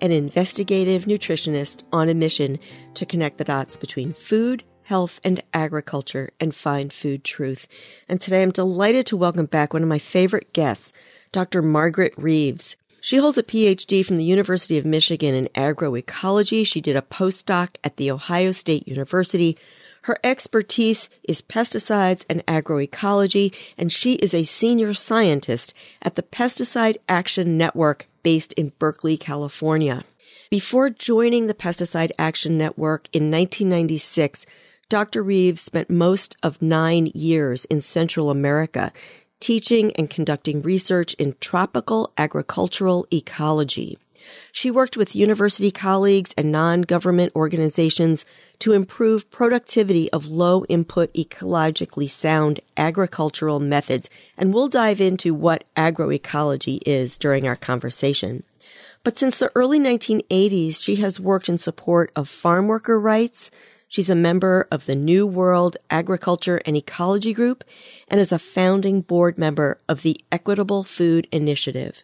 and investigative nutritionist on a mission to connect the dots between food, health, and agriculture and find food truth. And today I'm delighted to welcome back one of my favorite guests, Dr. Margaret Reeves. She holds a PhD from the University of Michigan in agroecology. She did a postdoc at the Ohio State University her expertise is pesticides and agroecology, and she is a senior scientist at the Pesticide Action Network based in Berkeley, California. Before joining the Pesticide Action Network in 1996, Dr. Reeves spent most of nine years in Central America, teaching and conducting research in tropical agricultural ecology. She worked with university colleagues and non-government organizations to improve productivity of low input ecologically sound agricultural methods. And we'll dive into what agroecology is during our conversation. But since the early 1980s, she has worked in support of farm worker rights. She's a member of the New World Agriculture and Ecology Group and is a founding board member of the Equitable Food Initiative.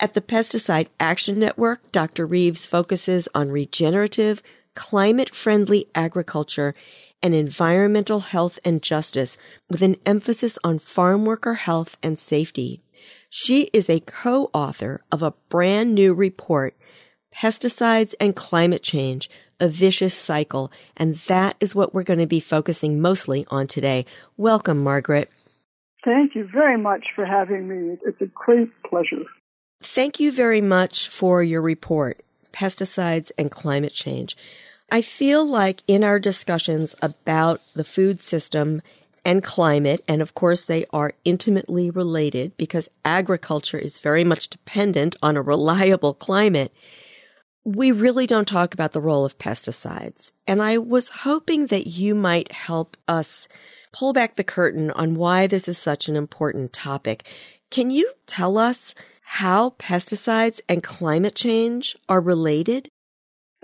At the Pesticide Action Network, Dr. Reeves focuses on regenerative, climate friendly agriculture and environmental health and justice with an emphasis on farm worker health and safety. She is a co-author of a brand new report, Pesticides and Climate Change, a Vicious Cycle, and that is what we're going to be focusing mostly on today. Welcome, Margaret. Thank you very much for having me. It's a great pleasure. Thank you very much for your report, Pesticides and Climate Change. I feel like in our discussions about the food system and climate, and of course they are intimately related because agriculture is very much dependent on a reliable climate, we really don't talk about the role of pesticides. And I was hoping that you might help us pull back the curtain on why this is such an important topic. Can you tell us how pesticides and climate change are related?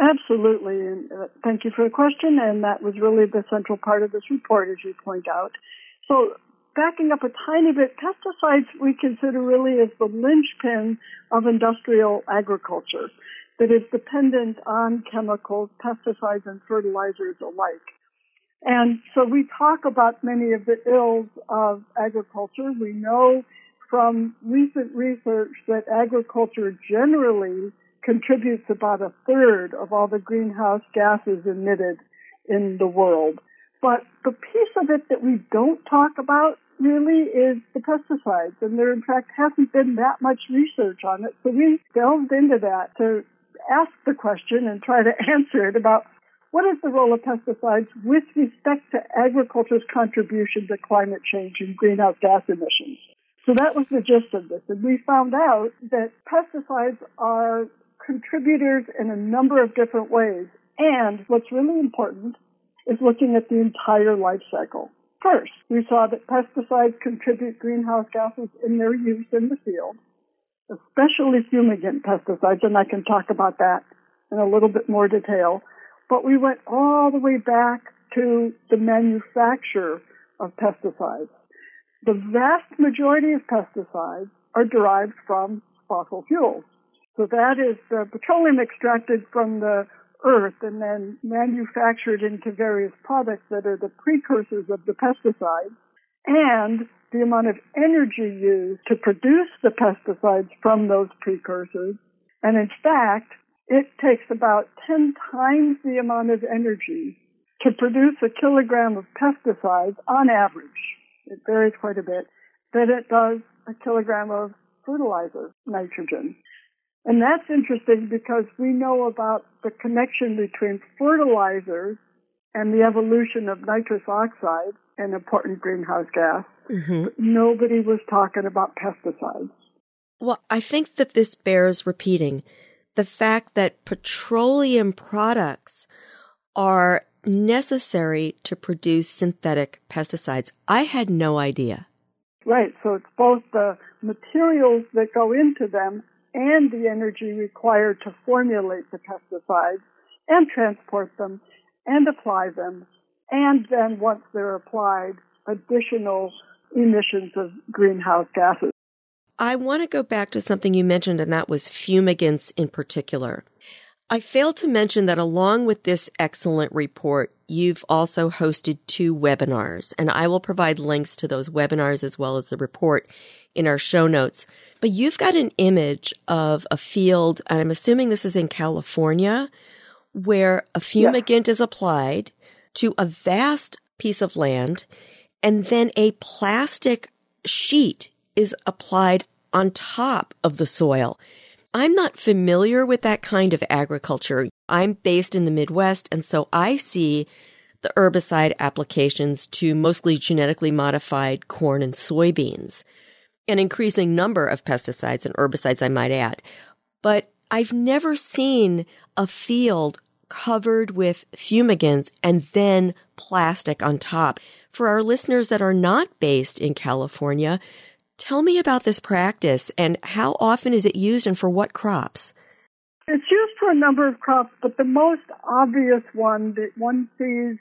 Absolutely. And uh, thank you for the question. And that was really the central part of this report, as you point out. So backing up a tiny bit, pesticides we consider really as the linchpin of industrial agriculture that is dependent on chemicals, pesticides, and fertilizers alike. And so we talk about many of the ills of agriculture. We know from recent research that agriculture generally contributes about a third of all the greenhouse gases emitted in the world. But the piece of it that we don't talk about really is the pesticides, and there in fact hasn't been that much research on it. So we delved into that to ask the question and try to answer it about what is the role of pesticides with respect to agriculture's contribution to climate change and greenhouse gas emissions. So that was the gist of this. And we found out that pesticides are contributors in a number of different ways. And what's really important is looking at the entire life cycle. First, we saw that pesticides contribute greenhouse gases in their use in the field, especially fumigant pesticides, and I can talk about that in a little bit more detail. But we went all the way back to the manufacture of pesticides. The vast majority of pesticides are derived from fossil fuels. So that is the petroleum extracted from the earth and then manufactured into various products that are the precursors of the pesticides and the amount of energy used to produce the pesticides from those precursors. And in fact, it takes about 10 times the amount of energy to produce a kilogram of pesticides on average it varies quite a bit, than it does a kilogram of fertilizer, nitrogen. And that's interesting because we know about the connection between fertilizers and the evolution of nitrous oxide, an important greenhouse gas. Mm-hmm. nobody was talking about pesticides. Well, I think that this bears repeating. The the fact that petroleum products are necessary to produce synthetic pesticides. I had no idea. Right. So it's both the materials that go into them and the energy required to formulate the pesticides and transport them and apply them. And then once they're applied, additional emissions of greenhouse gases. I want to go back to something you mentioned, and that was fumigants in particular. I failed to mention that along with this excellent report, you've also hosted two webinars, and I will provide links to those webinars as well as the report in our show notes. But you've got an image of a field, and I'm assuming this is in California, where a fumigant is applied to a vast piece of land, and then a plastic sheet is applied on top of the soil. I'm not familiar with that kind of agriculture. I'm based in the Midwest, and so I see the herbicide applications to mostly genetically modified corn and soybeans. An increasing number of pesticides and herbicides, I might add. But I've never seen a field covered with fumigants and then plastic on top. For our listeners that are not based in California, tell me about this practice and how often is it used and for what crops? It's used for a number of crops, but the most obvious one that one sees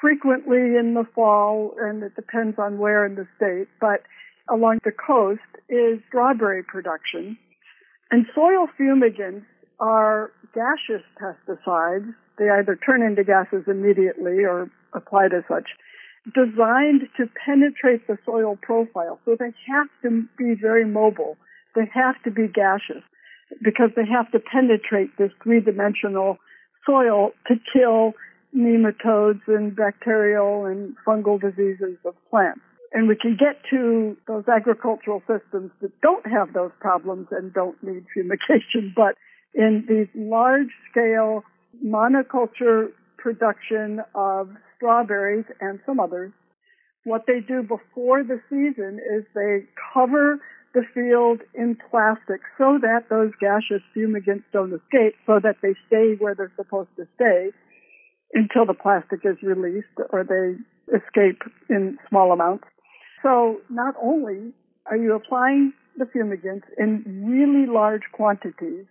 frequently in the fall, and it depends on where in the state, but along the coast is strawberry production. And soil fumigants are gaseous pesticides. They either turn into gases immediately or applied as such, designed to penetrate the soil profile. So they have to be very mobile. They have to be gaseous because they have to penetrate this three dimensional soil to kill nematodes and bacterial and fungal diseases of plants. And we can get to those agricultural systems that don't have those problems and don't need fumigation, but in these large scale monoculture production of strawberries and some others. What they do before the season is they cover the field in plastic so that those gaseous fumigants don't escape, so that they stay where they're supposed to stay until the plastic is released or they escape in small amounts. So not only are you applying the fumigants in really large quantities,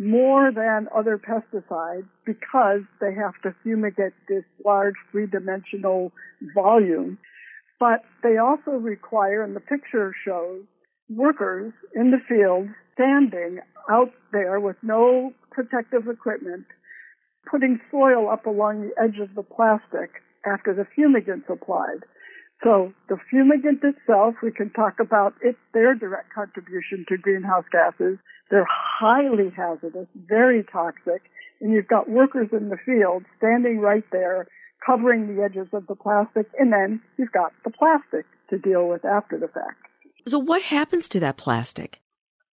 more than other pesticides because they have to fumigate this large three-dimensional volume. But they also require, and the picture shows, workers in the field standing out there with no protective equipment, putting soil up along the edge of the plastic after the fumigant's applied. So the fumigant itself, we can talk about its their direct contribution to greenhouse gases. They're highly hazardous, very toxic, and you've got workers in the field standing right there covering the edges of the plastic, and then you've got the plastic to deal with after the fact. So what happens to that plastic?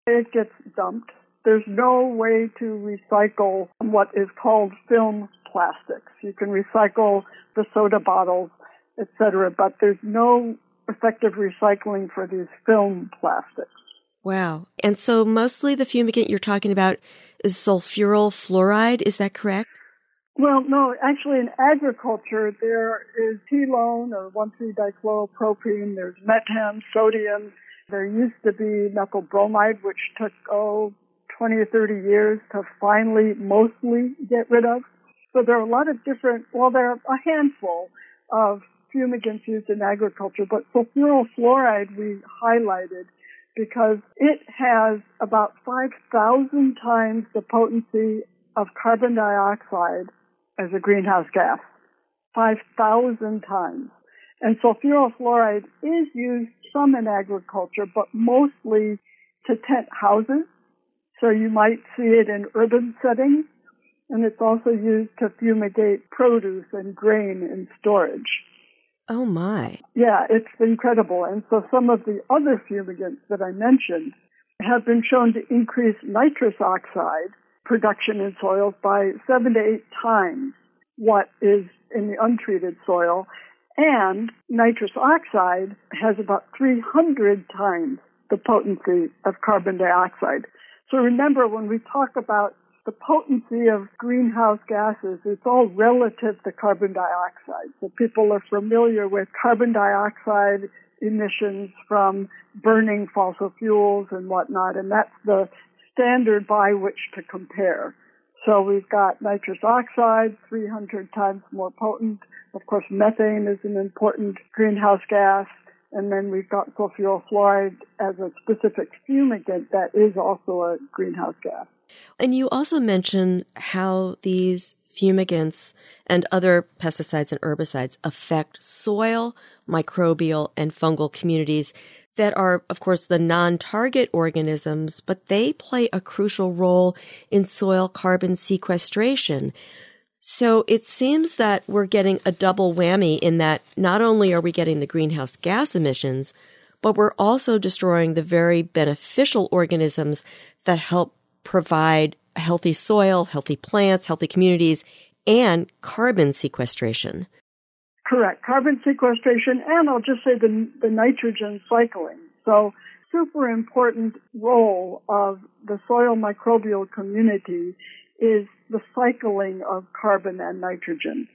It gets dumped. There's no way to recycle what is called film plastics. You can recycle the soda bottles etc. But there's no effective recycling for these film plastics. Wow. And so mostly the fumigant you're talking about is sulfuryl fluoride, is that correct? Well, no, actually in agriculture there is Telone or 1,3-dichloropropene, there's metam, sodium. There used to be methyl bromide, which took, oh, 20 or 30 years to finally mostly get rid of. So there are a lot of different, well, there are a handful of fumigants used in agriculture, but sulfuryl fluoride we highlighted because it has about 5,000 times the potency of carbon dioxide as a greenhouse gas. 5,000 times. And sulfuryl fluoride is used some in agriculture, but mostly to tent houses. So you might see it in urban settings. And it's also used to fumigate produce and grain in storage. Oh my. Yeah, it's incredible. And so some of the other fumigants that I mentioned have been shown to increase nitrous oxide production in soils by seven to eight times what is in the untreated soil. And nitrous oxide has about 300 times the potency of carbon dioxide. So remember when we talk about the potency of greenhouse gases, it's all relative to carbon dioxide. So people are familiar with carbon dioxide emissions from burning fossil fuels and whatnot, and that's the standard by which to compare. So we've got nitrous oxide, 300 times more potent. Of course, methane is an important greenhouse gas. And then we've got sulfuryl fluoride as a specific fumigant that is also a greenhouse gas. And you also mention how these fumigants and other pesticides and herbicides affect soil, microbial, and fungal communities that are, of course, the non-target organisms, but they play a crucial role in soil carbon sequestration. So it seems that we're getting a double whammy in that not only are we getting the greenhouse gas emissions, but we're also destroying the very beneficial organisms that help provide healthy soil, healthy plants, healthy communities, and carbon sequestration. Correct. Carbon sequestration, and I'll just say the, the nitrogen cycling. So, super important role of the soil microbial community is the cycling of carbon and nitrogen.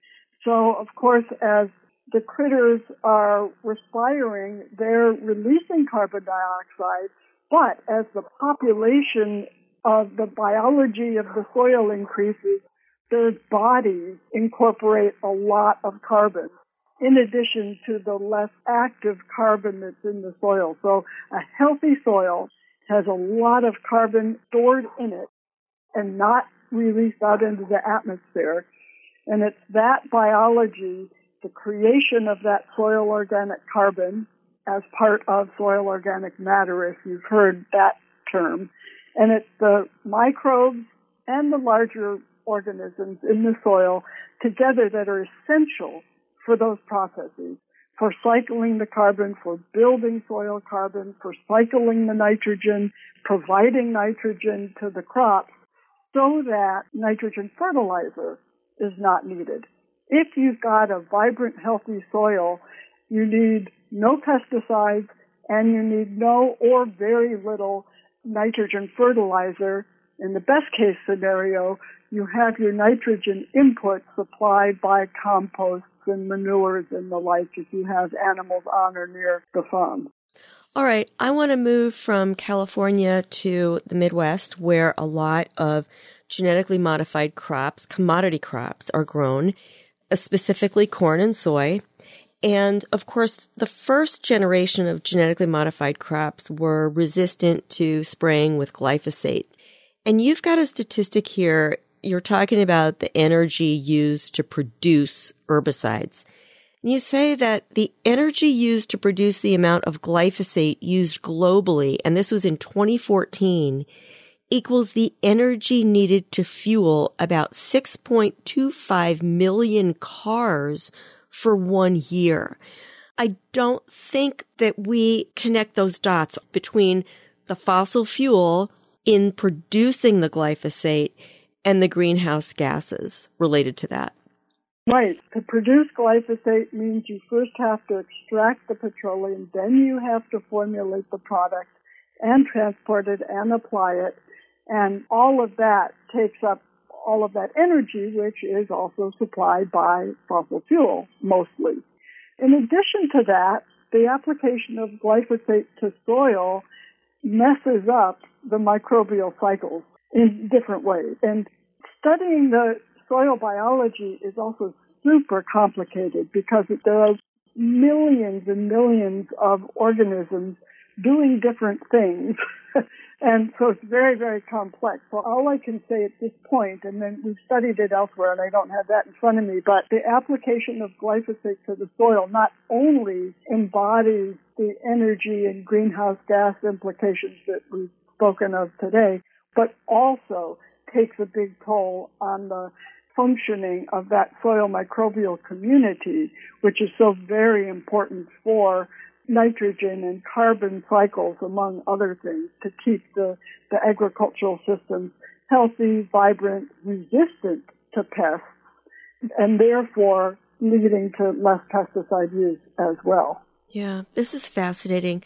So, of course, as the critters are respiring, they're releasing carbon dioxide, but as the population of the biology of the soil increases, their bodies incorporate a lot of carbon in addition to the less active carbon that's in the soil. So a healthy soil has a lot of carbon stored in it and not released out into the atmosphere. And it's that biology, the creation of that soil organic carbon as part of soil organic matter, if you've heard that term, and it's the microbes and the larger organisms in the soil together that are essential for those processes, for cycling the carbon, for building soil carbon, for cycling the nitrogen, providing nitrogen to the crops so that nitrogen fertilizer is not needed. If you've got a vibrant, healthy soil, you need no pesticides and you need no or very little nitrogen fertilizer. In the best case scenario, you have your nitrogen input supplied by composts and manures and the like if you have animals on or near the farm. All right, I want to move from California to the Midwest where a lot of genetically modified crops, commodity crops, are grown, uh, specifically corn and soy. And of course, the first generation of genetically modified crops were resistant to spraying with glyphosate. And you've got a statistic here. You're talking about the energy used to produce herbicides. And you say that the energy used to produce the amount of glyphosate used globally, and this was in 2014, equals the energy needed to fuel about 6.25 million cars for one year. I don't think that we connect those dots between the fossil fuel in producing the glyphosate and the greenhouse gases related to that. Right. To produce glyphosate means you first have to extract the petroleum, then you have to formulate the product and transport it and apply it. And all of that takes up all of that energy, which is also supplied by fossil fuel mostly. In addition to that, the application of glyphosate to soil messes up the microbial cycles in different ways. And studying the soil biology is also super complicated because there are millions and millions of organisms doing different things. And so it's very, very complex. So all I can say at this point, and then we've studied it elsewhere and I don't have that in front of me, but the application of glyphosate to the soil not only embodies the energy and greenhouse gas implications that we've spoken of today, but also takes a big toll on the functioning of that soil microbial community, which is so very important for nitrogen and carbon cycles, among other things, to keep the, the agricultural systems healthy, vibrant, resistant to pests, and therefore leading to less pesticide use as well. Yeah, this is fascinating.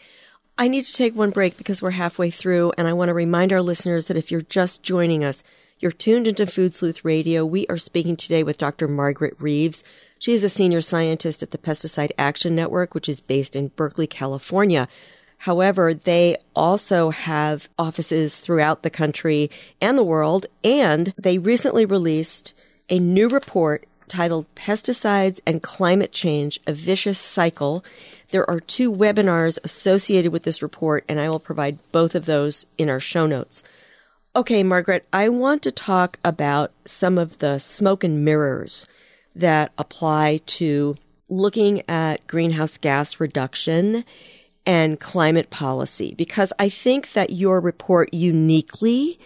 I need to take one break because we're halfway through, and I want to remind our listeners that if you're just joining us, You're tuned into Food Sleuth Radio. We are speaking today with Dr. Margaret Reeves. She is a senior scientist at the Pesticide Action Network, which is based in Berkeley, California. However, they also have offices throughout the country and the world, and they recently released a new report titled Pesticides and Climate Change, a Vicious Cycle. There are two webinars associated with this report, and I will provide both of those in our show notes. Okay, Margaret, I want to talk about some of the smoke and mirrors that apply to looking at greenhouse gas reduction and climate policy because I think that your report uniquely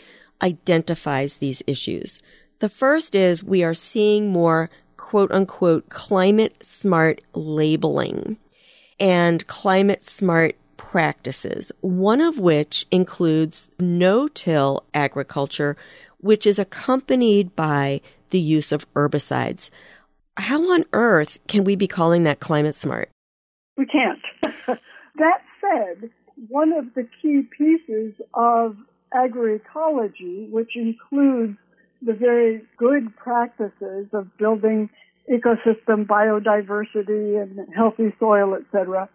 identifies these issues. The first is we are seeing more quote unquote climate smart labeling and climate smart practices, one of which includes no-till agriculture, which is accompanied by the use of herbicides. How on earth can we be calling that climate smart? We can't. that said, one of the key pieces of agroecology, which includes the very good practices of building ecosystem biodiversity and healthy soil, etc.,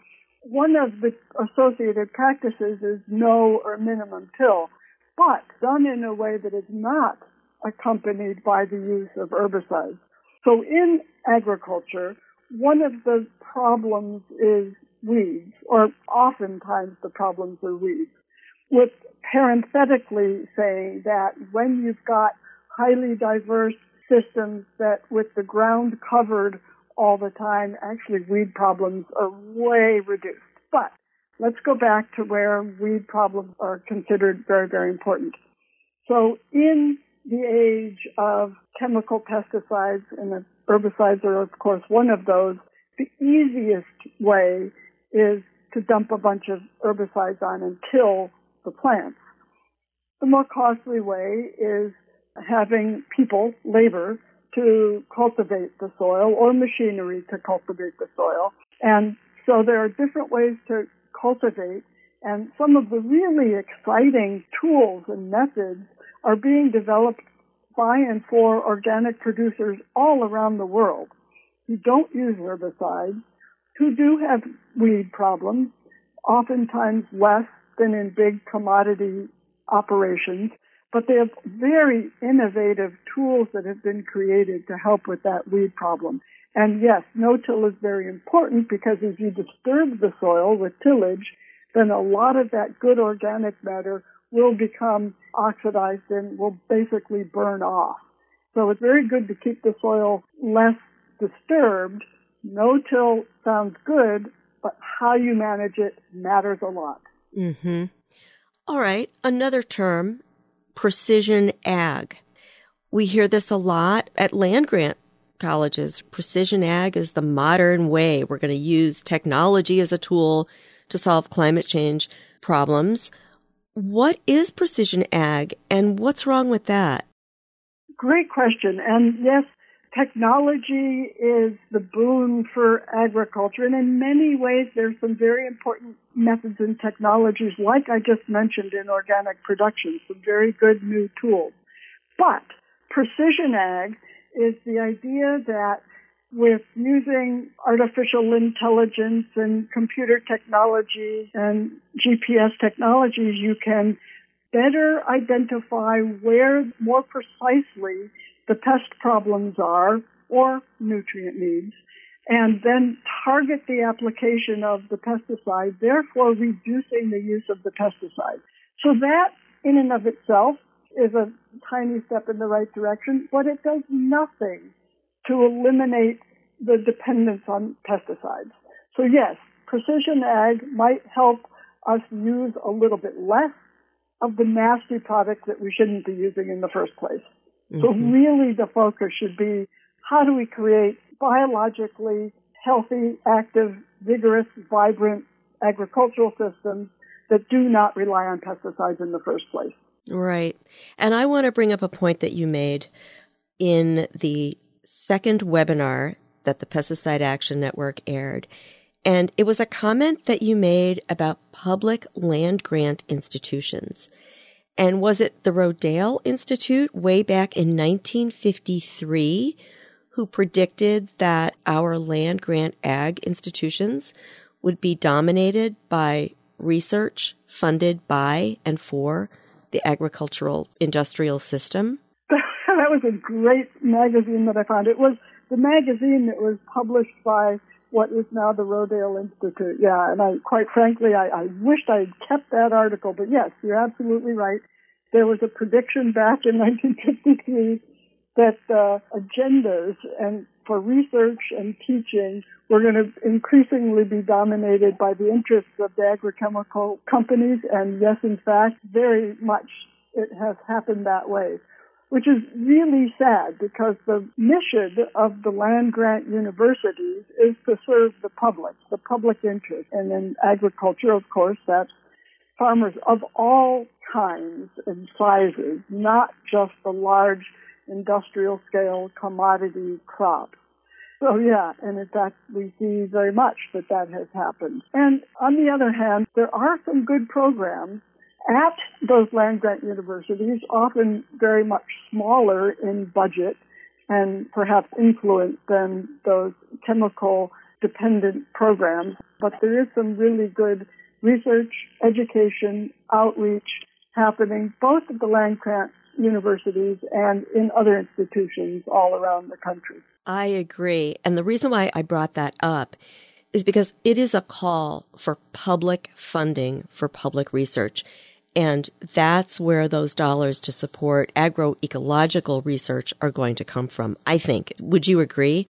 one of the associated practices is no or minimum till, but done in a way that is not accompanied by the use of herbicides. So in agriculture, one of the problems is weeds, or oftentimes the problems are weeds, with parenthetically saying that when you've got highly diverse systems that with the ground covered all the time, actually weed problems are way reduced. But let's go back to where weed problems are considered very, very important. So in the age of chemical pesticides and herbicides are of course one of those, the easiest way is to dump a bunch of herbicides on and kill the plants. The more costly way is having people, labor, to cultivate the soil or machinery to cultivate the soil. And so there are different ways to cultivate and some of the really exciting tools and methods are being developed by and for organic producers all around the world. Who don't use herbicides, who do have weed problems, oftentimes less than in big commodity operations, but they have very innovative tools that have been created to help with that weed problem. And yes, no-till is very important because if you disturb the soil with tillage, then a lot of that good organic matter will become oxidized and will basically burn off. So it's very good to keep the soil less disturbed. No-till sounds good, but how you manage it matters a lot. Mm-hmm. All right. Another term precision ag. We hear this a lot at land grant colleges. Precision ag is the modern way. We're going to use technology as a tool to solve climate change problems. What is precision ag and what's wrong with that? Great question. And yes, technology is the boon for agriculture. And in many ways, there's some very important methods and technologies, like I just mentioned in organic production, some very good new tools. But precision ag is the idea that with using artificial intelligence and computer technology and GPS technologies, you can better identify where more precisely the pest problems are or nutrient needs and then target the application of the pesticide, therefore reducing the use of the pesticide. So that in and of itself is a tiny step in the right direction, but it does nothing to eliminate the dependence on pesticides. So yes, precision ag might help us use a little bit less of the nasty product that we shouldn't be using in the first place. Mm-hmm. So really the focus should be how do we create biologically healthy, active, vigorous, vibrant agricultural systems that do not rely on pesticides in the first place. Right. And I want to bring up a point that you made in the second webinar that the Pesticide Action Network aired. And it was a comment that you made about public land grant institutions. And was it the Rodale Institute way back in 1953 who predicted that our land grant ag institutions would be dominated by research funded by and for the agricultural industrial system? that was a great magazine that I found. It was the magazine that was published by what is now the Rodale Institute. Yeah, and I, quite frankly, I, I wished I had kept that article. But yes, you're absolutely right. There was a prediction back in 1953 that uh, agendas and for research and teaching were going to increasingly be dominated by the interests of the agrochemical companies. And yes, in fact, very much it has happened that way which is really sad because the mission of the land grant universities is to serve the public, the public interest. And in agriculture, of course, that's farmers of all kinds and sizes, not just the large industrial scale commodity crops. So yeah, and in fact, we see very much that that has happened. And on the other hand, there are some good programs at those land grant universities, often very much smaller in budget and perhaps influence than those chemical dependent programs. But there is some really good research, education, outreach happening both at the land grant universities and in other institutions all around the country. I agree. And the reason why I brought that up is because it is a call for public funding for public research. And that's where those dollars to support agroecological research are going to come from, I think. Would you agree?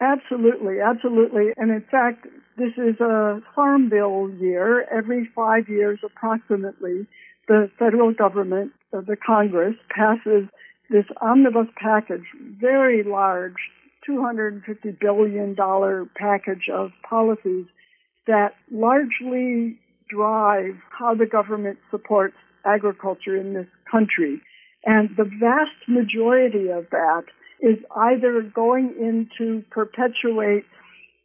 Absolutely, absolutely. And in fact, this is a farm bill year. Every five years, approximately, the federal government, uh, the Congress, passes this omnibus package, very large, $250 billion package of policies that largely drive how the government supports agriculture in this country. And the vast majority of that is either going in to perpetuate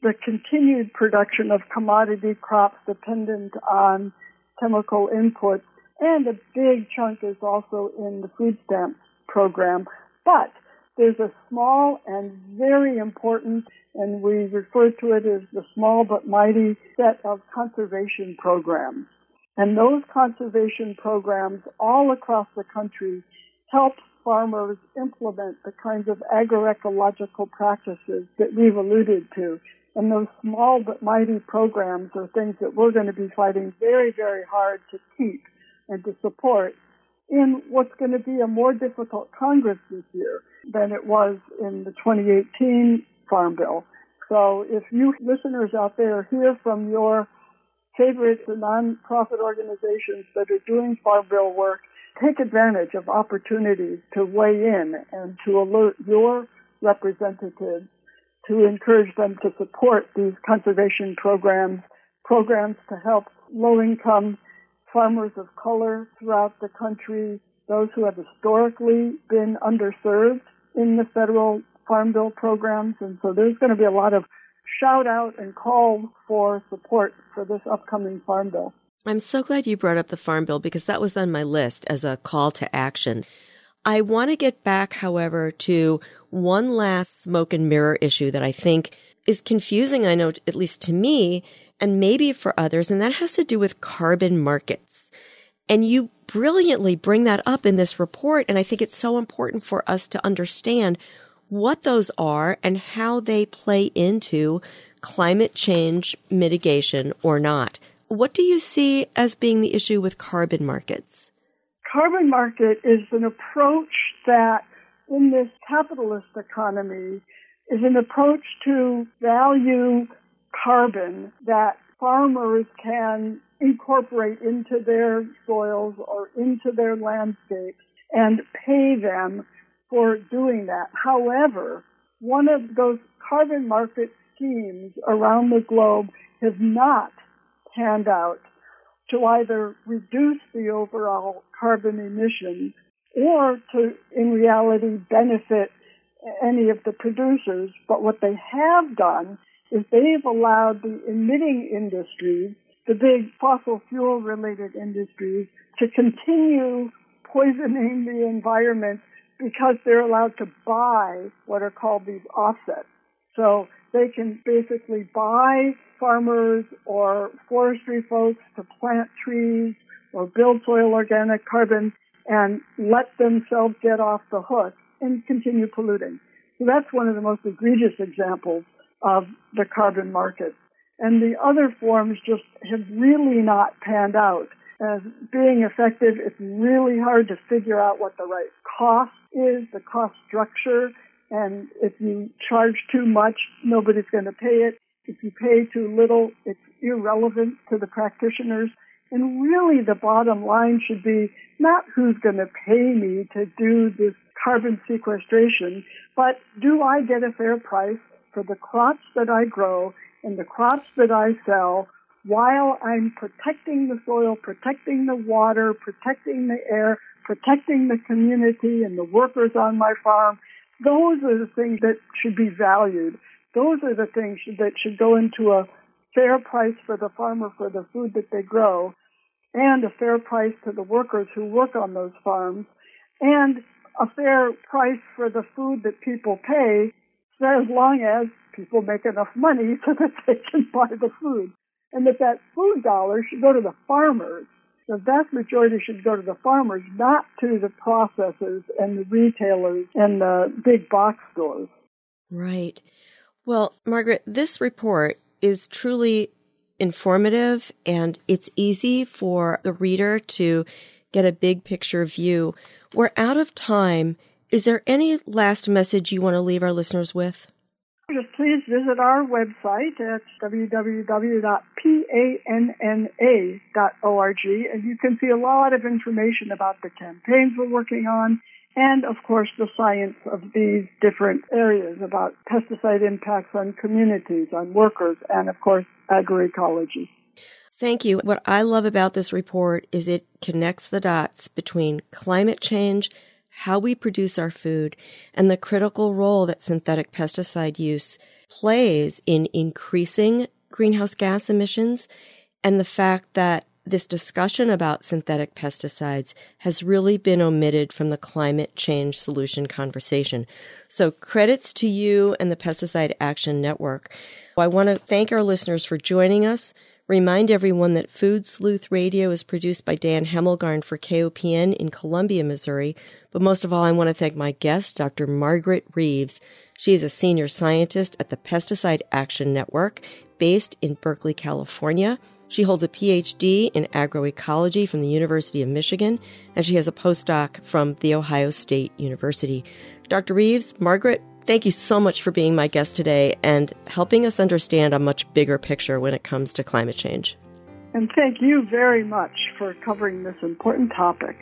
the continued production of commodity crops dependent on chemical inputs, and a big chunk is also in the food stamp program. But there's a small and very important and we refer to it as the small but mighty set of conservation programs. And those conservation programs all across the country help farmers implement the kinds of agroecological practices that we've alluded to. And those small but mighty programs are things that we're going to be fighting very, very hard to keep and to support in what's going to be a more difficult Congress this year than it was in the 2018 Farm Bill. So if you listeners out there hear from your favorite nonprofit organizations that are doing Farm Bill work, take advantage of opportunities to weigh in and to alert your representatives to encourage them to support these conservation programs, programs to help low income farmers of color throughout the country, those who have historically been underserved in the federal Farm Bill programs. And so there's going to be a lot of shout out and call for support for this upcoming Farm Bill. I'm so glad you brought up the Farm Bill because that was on my list as a call to action. I want to get back, however, to one last smoke and mirror issue that I think is confusing, I know, at least to me, and maybe for others, and that has to do with carbon markets. And you brilliantly bring that up in this report. And I think it's so important for us to understand what those are and how they play into climate change mitigation or not. What do you see as being the issue with carbon markets? Carbon market is an approach that in this capitalist economy is an approach to value carbon that farmers can incorporate into their soils or into their landscapes and pay them for doing that. However, one of those carbon market schemes around the globe has not panned out to either reduce the overall carbon emissions or to, in reality, benefit any of the producers. But what they have done is they've allowed the emitting industries, the big fossil fuel related industries, to continue poisoning the environment because they're allowed to buy what are called these offsets. So they can basically buy farmers or forestry folks to plant trees or build soil organic carbon and let themselves get off the hook and continue polluting. So that's one of the most egregious examples of the carbon market. And the other forms just have really not panned out as being effective. It's really hard to figure out what the right cost is, the cost structure, and if you charge too much, nobody's going to pay it. If you pay too little, it's irrelevant to the practitioners. And really the bottom line should be not who's going to pay me to do this carbon sequestration, but do I get a fair price for the crops that I grow and the crops that I sell while I'm protecting the soil, protecting the water, protecting the air, protecting the community and the workers on my farm. Those are the things that should be valued. Those are the things that should go into a fair price for the farmer for the food that they grow and a fair price to the workers who work on those farms and a fair price for the food that people pay as long as people make enough money so that they can buy the food. And that that food dollar should go to the farmers. The vast majority should go to the farmers, not to the processors and the retailers and the big box stores. Right. Well, Margaret, this report is truly informative and it's easy for the reader to get a big picture view. We're out of time. Is there any last message you want to leave our listeners with? Just please visit our website at www.panna.org and you can see a lot of information about the campaigns we're working on and of course the science of these different areas about pesticide impacts on communities, on workers, and of course agroecology. Thank you. What I love about this report is it connects the dots between climate change, how we produce our food, and the critical role that synthetic pesticide use plays in increasing greenhouse gas emissions and the fact that this discussion about synthetic pesticides has really been omitted from the climate change solution conversation. So credits to you and the Pesticide Action Network. I want to thank our listeners for joining us. Remind everyone that Food Sleuth Radio is produced by Dan Hemmelgarn for KOPN in Columbia, Missouri. But most of all, I want to thank my guest, Dr. Margaret Reeves. She is a senior scientist at the Pesticide Action Network based in Berkeley, California. She holds a PhD in agroecology from the University of Michigan, and she has a postdoc from The Ohio State University. Dr. Reeves, Margaret, thank you so much for being my guest today and helping us understand a much bigger picture when it comes to climate change. And thank you very much for covering this important topic.